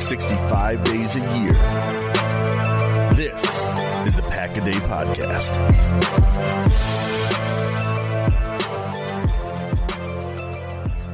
365 days a year. This is the Pack a Day Podcast.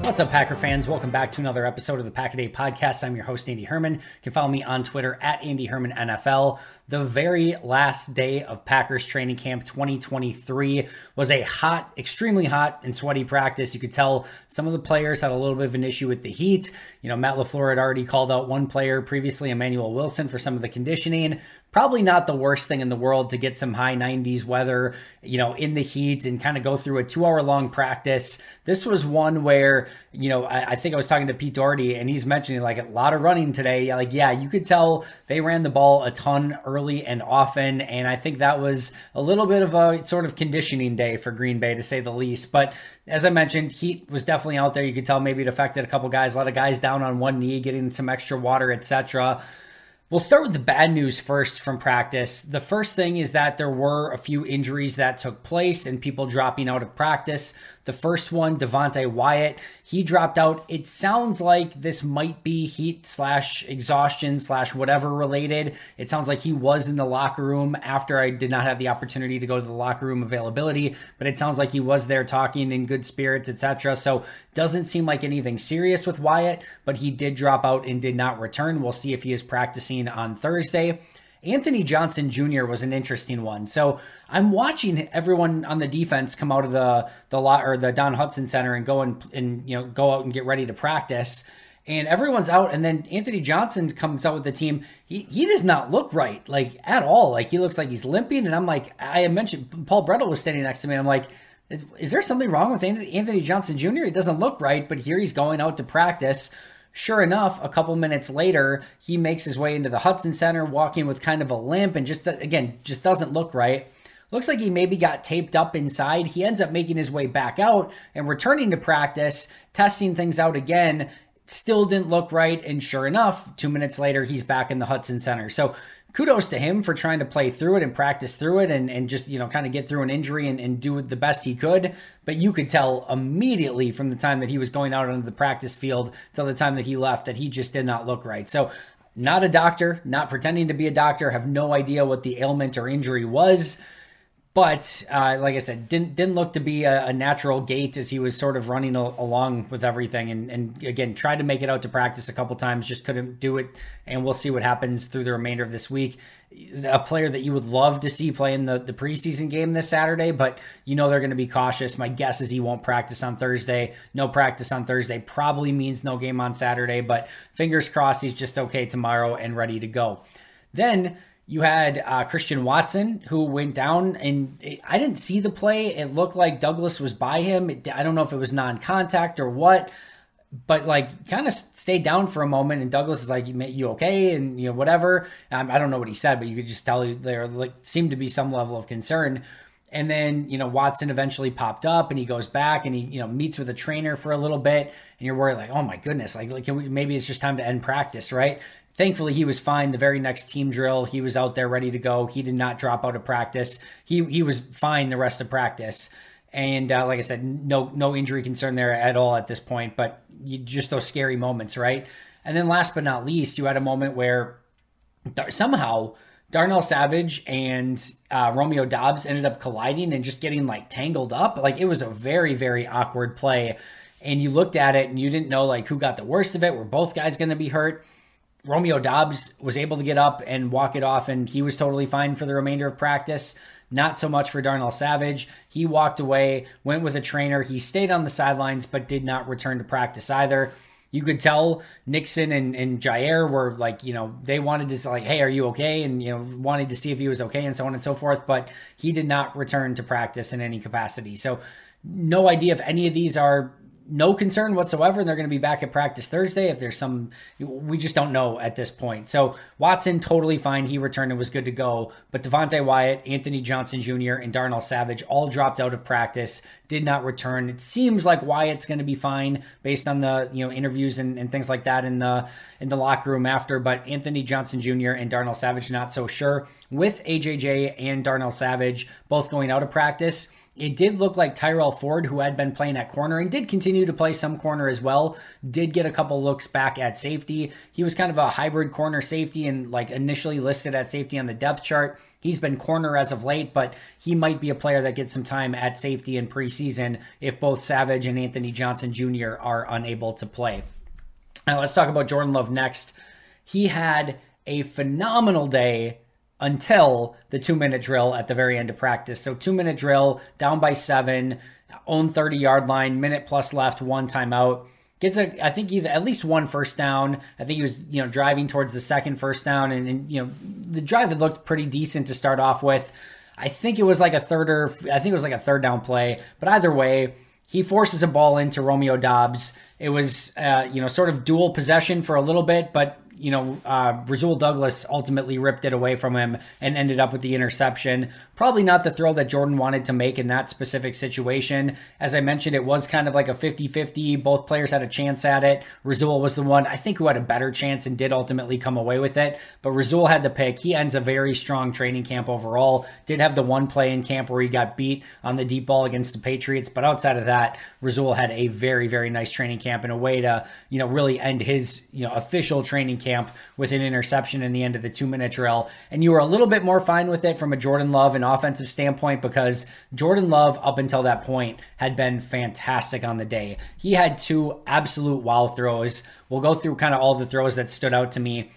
What's up, Packer fans? Welcome back to another episode of the Pack a Day Podcast. I'm your host, Andy Herman. You can follow me on Twitter at Andy Herman NFL. The very last day of Packers training camp 2023 was a hot, extremely hot and sweaty practice. You could tell some of the players had a little bit of an issue with the heat. You know, Matt LaFleur had already called out one player previously, Emanuel Wilson, for some of the conditioning probably not the worst thing in the world to get some high 90s weather, you know, in the heat and kind of go through a two hour long practice. This was one where, you know, I, I, think I was talking to Pete Dougherty and he's mentioning like a lot of running today. Like, yeah, you could tell they ran the ball a ton early and often. And I think that was a little bit of a sort of conditioning day for Green Bay, to say the least. But as I mentioned, heat was definitely out there. You could tell maybe it affected a couple guys, a lot of guys down on one knee, getting some extra water, etc. We'll start with the bad news first from practice. The first thing is that there were a few injuries that took place and people dropping out of practice. The first one, Devonte Wyatt, he dropped out. It sounds like this might be heat slash exhaustion slash whatever related. It sounds like he was in the locker room after I did not have the opportunity to go to the locker room availability, but it sounds like he was there talking in good spirits, etc. So doesn't seem like anything serious with Wyatt, but he did drop out and did not return. We'll see if he is practicing on Thursday. Anthony Johnson Jr. was an interesting one. So I'm watching everyone on the defense come out of the the lot or the Don Hutson Center and go and, and you know go out and get ready to practice. And everyone's out, and then Anthony Johnson comes out with the team. He he does not look right, like at all. Like he looks like he's limping. And I'm like, I mentioned Paul Bretl was standing next to me. And I'm like, is, is there something wrong with Anthony Johnson Jr.? It doesn't look right. But here he's going out to practice Sure enough, a couple minutes later, he makes his way into the Hutson Center, walking with kind of a limp and just, again, just doesn't look right. Looks like he maybe got taped up inside. He ends up making his way back out and returning to practice, testing things out again. Still didn't look right. And sure enough, two minutes later, he's back in the Hutson Center. So kudos to him for trying to play through it and practice through it and, and just, you know, kind of get through an injury and, and do the best he could. But you could tell immediately from the time that he was going out onto the practice field till the time that he left that he just did not look right. So, not a doctor, not pretending to be a doctor, have no idea what the ailment or injury was. But uh, like I said, didn't didn't look to be a, a, natural gait as he was sort of running a, along with everything, and and again tried to make it out to practice a couple times, just couldn't do it. And we'll see what happens through the remainder of this week. A player that you would love to see play in the the preseason game this Saturday, but you know they're going to be cautious. My guess is he won't practice on Thursday. No practice on Thursday probably means no game on Saturday, but fingers crossed he's just okay tomorrow and ready to go. Then you had uh, Christian Watson who went down, and I didn't see the play. It looked like Douglas was by him. It, I don't know if it was non contact or what, but like kind of stayed down for a moment. And Douglas is like, "You okay?" And you know whatever. Um, I don't know what he said, but you could just tell there like seemed to be some level of concern. And then, you know, Watson eventually popped up and he goes back and he, you know, meets with a trainer for a little bit. And you're worried, like, oh my goodness, like, like we, maybe it's just time to end practice, right? Thankfully, he was fine. The very next team drill, he was out there ready to go. He did not drop out of practice. He he was fine the rest of practice. And uh, like I said, no no injury concern there at all at this point. But you, just those scary moments, right? And then last but not least, you had a moment where somehow Darnell Savage and uh, Romeo Doubs ended up colliding and just getting like tangled up. Like it was a very very awkward play. And you looked at it and you didn't know like who got the worst of it. Were both guys going to be hurt? Romeo Doubs was able to get up and walk it off, and he was totally fine for the remainder of practice. Not so much for Darnell Savage. He walked away, went with a trainer. He stayed on the sidelines, but did not return to practice either. You could tell Nixon and, and Jaire were like, you know, they wanted to say, like, hey, are you okay? And, you know, wanted to see if he was okay and so on and so forth. But he did not return to practice in any capacity. So, no idea if any of these are no concern whatsoever. And they're going to be back at practice Thursday. If there's some, we just don't know at this point. So Watson, totally fine. He returned and was good to go. But Devonte Wyatt, Anthony Johnson Jr., and Darnell Savage all dropped out of practice, did not return. It seems like Wyatt's going to be fine based on the you know interviews and, and things like that in the in the locker room after. But Anthony Johnson Jr. and Darnell Savage not so sure. With AJJ and Darnell Savage both going out of practice it did look like Tyrell Ford, who had been playing at corner and did continue to play some corner as well, did get a couple looks back at safety. He was kind of a hybrid corner safety and like initially listed at safety on the depth chart. He's been corner as of late, but he might be a player that gets some time at safety in preseason if both Savage and Anthony Johnson Jr. are unable to play. Now let's talk about Jordan Love next. He had a phenomenal day until the two minute drill at the very end of practice. So, two minute drill, down by seven, own 30 yard line, minute plus left, one timeout. Gets a, I think either at least one first down. I think he was, you know, driving towards the second first down, and, and you know, the drive had looked pretty decent to start off with. I think it was like a third or I think it was like a third down play, but either way, he forces a ball into Romeo Doubs. It was, uh, you know, sort of dual possession for a little bit, but you know, uh, Rasul Douglas ultimately ripped it away from him and ended up with the interception. Probably not the throw that Jordan wanted to make in that specific situation. As I mentioned, it was kind of like a 50 50. Both players had a chance at it. Rasul was the one, I think, who had a better chance and did ultimately come away with it. But Rasul had the pick. He ends a very strong training camp overall. Did have the one play in camp where he got beat on the deep ball against the Patriots. But outside of that, Rasul had a very, very nice training camp and a way to, you know, really end his, you know, official training camp with an interception in the end of the two minute drill. And you were a little bit more fine with it from a Jordan Love and offensive standpoint because Jordan Love, up until that point, had been fantastic on the day. He had two absolute wow throws. We'll go through kind of all the throws that stood out to me.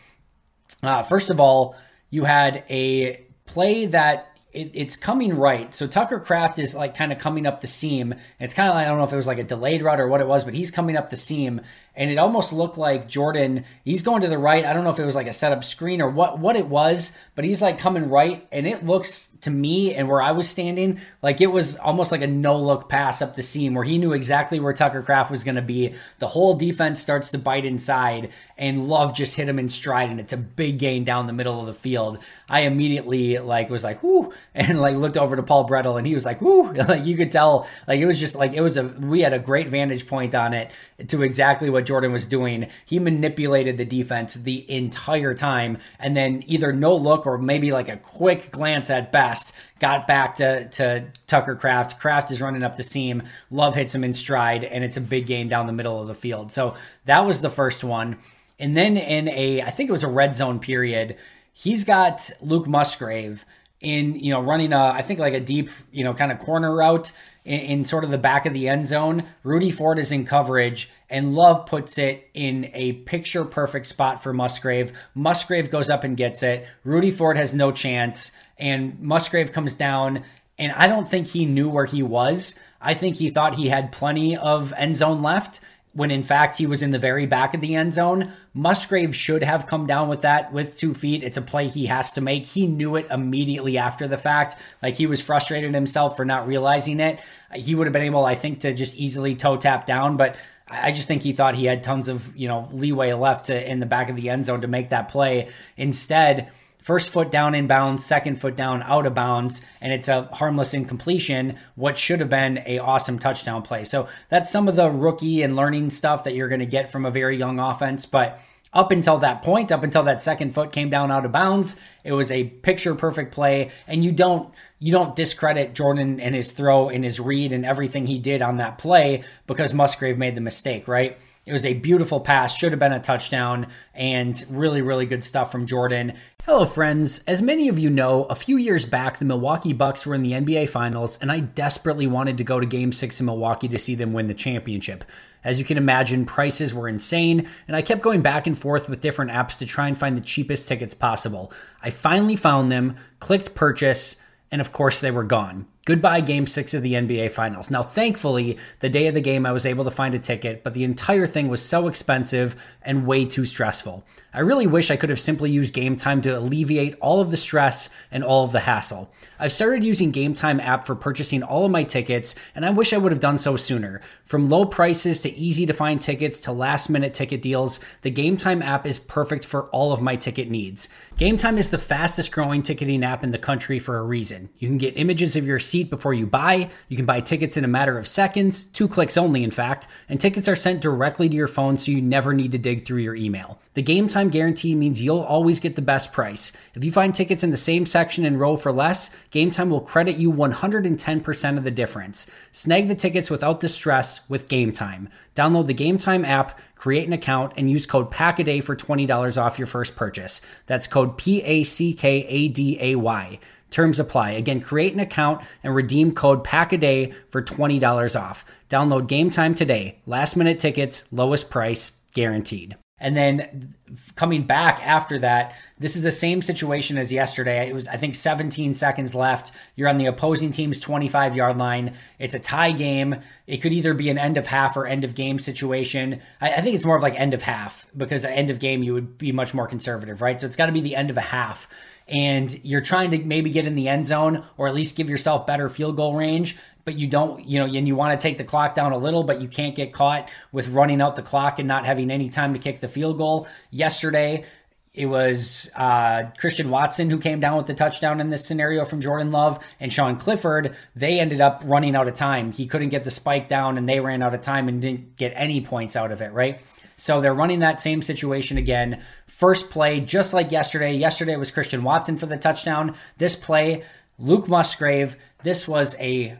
Uh, first of all, you had a play that it, it's coming right. So Tucker Kraft is like kind of coming up the seam. It's kind of like, I don't know if it was like a delayed route or what it was, but he's coming up the seam and it almost looked like Jordan. He's going to the right. I don't know if it was like a setup screen or what what it was, but he's like coming right, and it looks to me and where I was standing, like it was almost like a no look pass up the seam where he knew exactly where Tucker Kraft was going to be. The whole defense starts to bite inside, and Love just hit him in stride, and it's a big gain down the middle of the field. I immediately like was like, whoo, and like looked over to Paul Bretl, and he was like, whoo, like you could tell, like it was just like it was a we had a great vantage point on it to exactly what Jordan was doing. He manipulated the defense the entire time, and then either no look or maybe like a quick glance at best got back to, to Tucker Kraft. Kraft is running up the seam. Love hits him in stride, and it's a big gain down the middle of the field. So that was the first one. And then in a, I think it was a red zone period, he's got Luke Musgrave in, you know, running a, I think like a deep, you know, kind of corner route in, in, sort of the back of the end zone. Rudy Ford is in coverage, and Love puts it in a picture perfect spot for Musgrave. Musgrave goes up and gets it. Rudy Ford has no chance and Musgrave comes down, and I don't think he knew where he was. I think he thought he had plenty of end zone left when in fact he was in the very back of the end zone. Musgrave should have come down with that with two feet. It's a play he has to make. He knew it immediately after the fact. Like he was frustrated himself for not realizing it. He would have been able, I think, to just easily toe tap down, but I just think he thought he had tons of, you know, leeway left to, in the back of the end zone to make that play. Instead, first foot down in bounds, second foot down out of bounds, and it's a harmless incompletion, what should have been a awesome touchdown play. So that's some of the rookie and learning stuff that you're going to get from a very young offense, but up until that point, up until that second foot came down out of bounds, it was a picture perfect play and you don't you don't discredit Jordan and his throw and his read and everything he did on that play because Musgrave made the mistake, right? It was a beautiful pass, should have been a touchdown, and really, really good stuff from Jordan. Hello, friends. As many of you know, a few years back, the Milwaukee Bucks were in the NBA Finals, and I desperately wanted to go to Game 6 in Milwaukee to see them win the championship. As you can imagine, prices were insane, and I kept going back and forth with different apps to try and find the cheapest tickets possible. I finally found them, clicked purchase, and of course, they were gone. Goodbye, game six of the NBA Finals. Now, thankfully, the day of the game, I was able to find a ticket, but the entire thing was so expensive and way too stressful. I really wish I could have simply used Game Time to alleviate all of the stress and all of the hassle. I've started using Game Time app for purchasing all of my tickets, and I wish I would have done so sooner. From low prices to easy to find tickets to last minute ticket deals, the Game Time app is perfect for all of my ticket needs. Game Time is the fastest growing ticketing app in the country for a reason. You can get images of your seat before you buy, you can buy tickets in a matter of seconds, two clicks only, in fact, and tickets are sent directly to your phone so you never need to dig through your email. The Game Time time guarantee means you'll always get the best price. If you find tickets in the same section and row for less, Game Time will credit you 110% of the difference. Snag the tickets without the stress with Game Time. Download the Game Time app, create an account, and use code PACKADAY for $20 off your first purchase. That's code P A C K A D A Y. Terms apply. Again, create an account and redeem code PACKADAY for $20 off. Download Game Time today. Last minute tickets, lowest price, guaranteed. And then coming back after that, this is the same situation as yesterday. It was, I think, 17 seconds left. You're on the opposing team's 25 yard line. It's a tie game. It could either be an end of half or end of game situation. I, I think it's more of like end of half because end of game, you would be much more conservative, right? So it's got to be the end of a half and you're trying to maybe get in the end zone or at least give yourself better field goal range, but you don't, you know, and you want to take the clock down a little, but you can't get caught with running out the clock and not having any time to kick the field goal. Yesterday, it was uh, Christian Watson who came down with the touchdown in this scenario from Jordan Love and Sean Clifford. They ended up running out of time. He couldn't get the spike down and they ran out of time and didn't get any points out of it, right? So they're running that same situation again. First play, just like yesterday. Yesterday was Christian Watson for the touchdown. This play, Luke Musgrave. This was a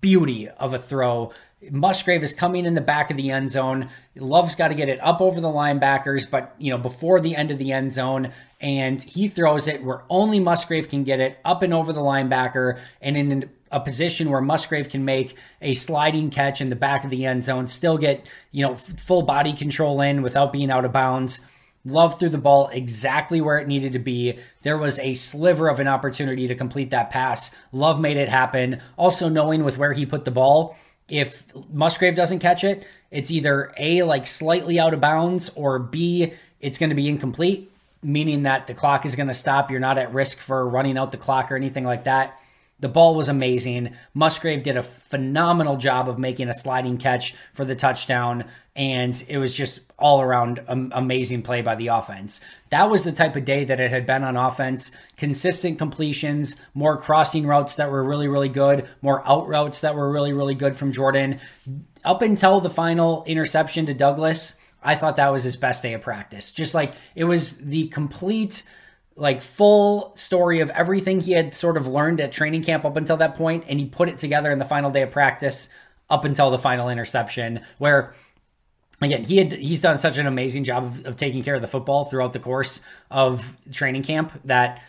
beauty of a throw. Musgrave is coming in the back of the end zone. Love's got to get it up over the linebackers, but you know, before the end of the end zone, and he throws it where only Musgrave can get it up and over the linebacker and in a position where Musgrave can make a sliding catch in the back of the end zone, still get, you know, full body control in without being out of bounds. Love threw the ball exactly where it needed to be. There was a sliver of an opportunity to complete that pass. Love made it happen. Also, knowing with where he put the ball, if Musgrave doesn't catch it, it's either A, like slightly out of bounds, or B, it's going to be incomplete, meaning that the clock is going to stop. You're not at risk for running out the clock or anything like that. The ball was amazing. Musgrave did a phenomenal job of making a sliding catch for the touchdown, and it was just all around amazing play by the offense. That was the type of day that it had been on offense. Consistent completions, more crossing routes that were really, really good, more out routes that were really, really good from Jordan. Up until the final interception to Douglas, I thought that was his best day of practice. Just like it was the complete like full story of everything he had sort of learned at training camp up until that point and he put it together in the final day of practice up until the final interception where again he had he's done such an amazing job of, of taking care of the football throughout the course of training camp that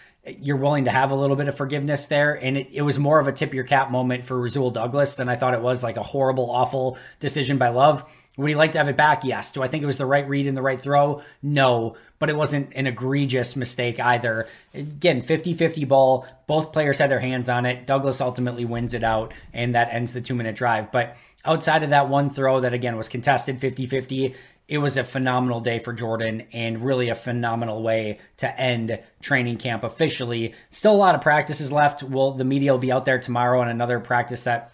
you're willing to have a little bit of forgiveness there. And it, it was more of a tip your cap moment for Rasul Douglas than I thought it was like a horrible, awful decision by Love. Would he like to have it back? Yes. Do I think it was the right read and the right throw? No, but it wasn't an egregious mistake either. Again, 50 50 ball. Both players had their hands on it. Douglas ultimately wins it out, and that ends the two minute drive. But outside of that one throw that, again, was contested 50 50, it was a phenomenal day for Jordan and really a phenomenal way to end training camp officially. Still a lot of practices left. Well, the media will be out there tomorrow on another practice that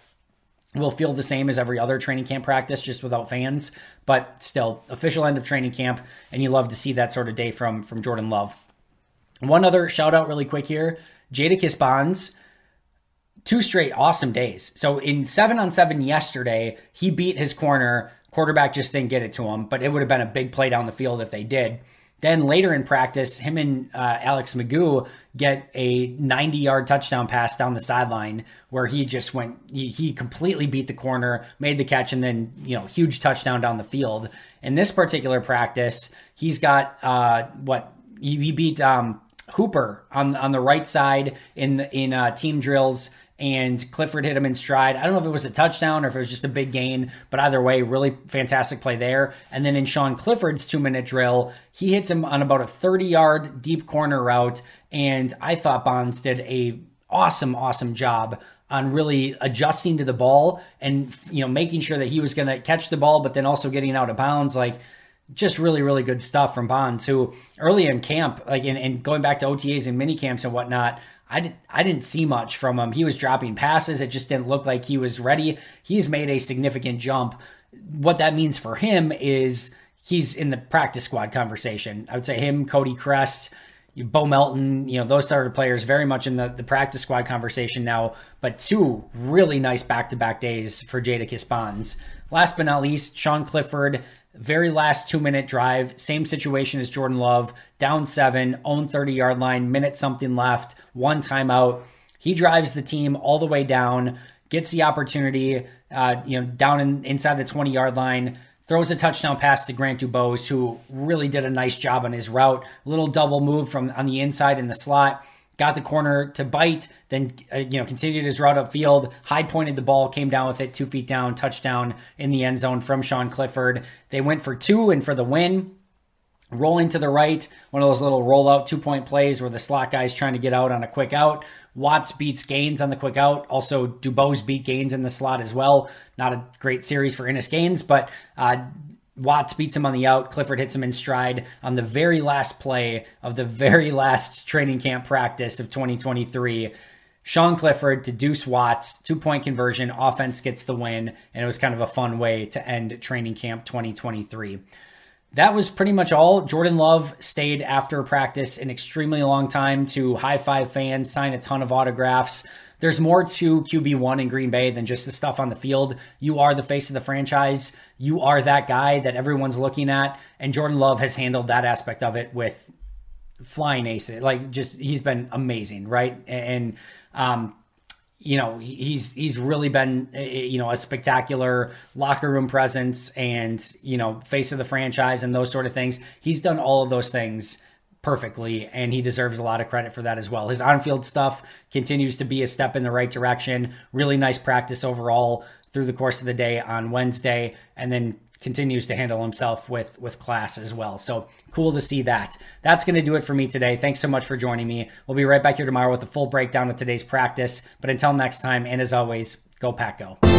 will feel the same as every other training camp practice, just without fans. But still, official end of training camp, and you love to see that sort of day from from Jordan Love. One other shout out, really quick here: Jadakis Bonds. Two straight awesome days. So in seven on seven yesterday, he beat his corner. Quarterback just didn't get it to him, but it would have been a big play down the field if they did. Then later in practice, him and uh, Alex McGough get a 90 yard touchdown pass down the sideline where he just went, he, he, completely beat the corner, made the catch, and then, you know, huge touchdown down the field. In this particular practice, he's got uh, what he, he beat um, Hooper on on the right side in in uh, team drills and Clifford hit him in stride. I don't know if it was a touchdown or if it was just a big gain, but either way, really fantastic play there. And then in Sean Clifford's two minute drill, he hits him on about a 30 yard deep corner route. And I thought Bonds did a awesome, awesome job on really adjusting to the ball and you know making sure that he was going to catch the ball, but then also getting out of bounds. Like just really, really good stuff from Bonds, who early in camp, like in, and going back to OTAs and mini camps and whatnot, I, didn't I didn't see much from him. He was dropping passes. It just didn't look like he was ready. He's made a significant jump. What that means for him is he's in the practice squad conversation. I would say him, Cody Chrest, Bo Melton, you know, those sort of players very much in the, the practice squad conversation now, but two really nice back to back days for Jadakis Bonds. Last but not least, Sean Clifford very last two minute drive, same situation as Jordan Love, down seven, own 30 yard line, minute something left, one timeout. He drives the team all the way down, gets the opportunity, uh, you know, down in, inside the 20 yard line, throws a touchdown pass to Grant Dubose, who really did a nice job on his route. Little double move from on the inside in the slot got the corner to bite, then uh, you know continued his route upfield. High pointed the ball, came down with it two feet down, touchdown in the end zone from Sean Clifford. They went for two and for the win. Rolling to the right, one of those little rollout two point plays where the slot guy's trying to get out on a quick out. Watts beats Gaines on the quick out. Also, Dubose beat Gaines in the slot as well. Not a great series for Innis Gaines, but uh, Watts beats him on the out. Clifford hits him in stride on the very last play of the very last training camp practice of 2023. Sean Clifford to Duece Watts, two point conversion, offense gets the win, and it was kind of a fun way to end training camp 2023. That was pretty much all. Jordan Love stayed after practice an extremely long time to high five fans, sign a ton of autographs there's more to QB1 in Green Bay than just the stuff on the field. You are the face of the franchise. You are that guy that everyone's looking at. And Jordan Love has handled that aspect of it with flying aces. Like, just, he's been amazing, right? And, um, you know he's he's really been you know a spectacular locker room presence and you know face of the franchise and those sort of things he's done all of those things perfectly, and he deserves a lot of credit for that as well. His on field stuff continues to be a step in the right direction. Really nice practice overall through the course of the day on Wednesday, and then continues to handle himself with with class as well. So cool to see that. That's going to do it for me today. Thanks so much for joining me. We'll be right back here tomorrow with a full breakdown of today's practice. But until next time, and as always, go Pack Go.